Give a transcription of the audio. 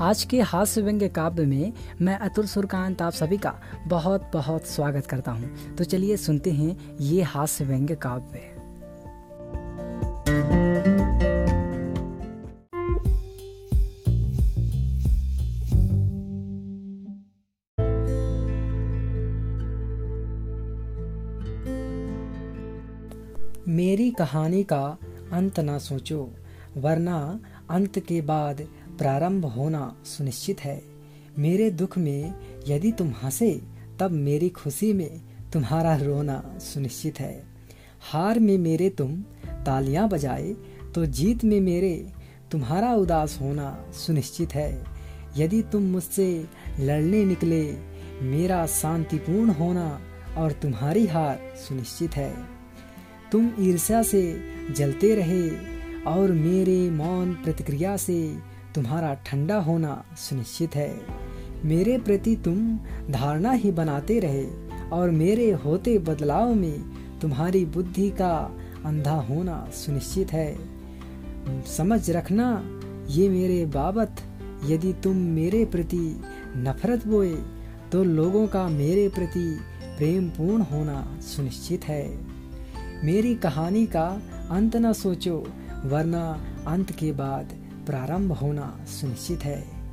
आज के हास्य व्यंग्य काव्य में मैं अतुल सुरकांत, आप सभी का बहुत बहुत स्वागत करता हूँ। तो चलिए सुनते हैं ये हास्य व्यंग्य काव्य। मेरी कहानी का अंत ना सोचो, वरना अंत के बाद प्रारंभ होना सुनिश्चित है। मेरे दुख में यदि तुम हंसे, तब मेरी खुशी में तुम्हारा रोना सुनिश्चित है। हार में मेरे तुम तालियाँ बजाए तो जीत में मेरे तुम्हारा उदास होना सुनिश्चित है। यदि तुम मुझसे लड़ने निकले, मेरा शांतिपूर्ण होना और तुम्हारी हार सुनिश्चित है। तुम ईर्ष्या से जलते रहे और मेरे मौन प्रतिक्रिया से तुम्हारा ठंडा होना सुनिश्चित है। मेरे प्रति तुम धारणा ही बनाते रहे और मेरे होते बदलाव में तुम्हारी बुद्धि का अंधा होना सुनिश्चित है। समझ रखना, ये मेरे बाबत। यदि तुम मेरे प्रति नफरत बोए तो लोगों का मेरे प्रति प्रेम पूर्ण होना सुनिश्चित है। मेरी कहानी का अंत न सोचो, वरना अंत के बाद प्रारंभ होना सुनिश्चित है।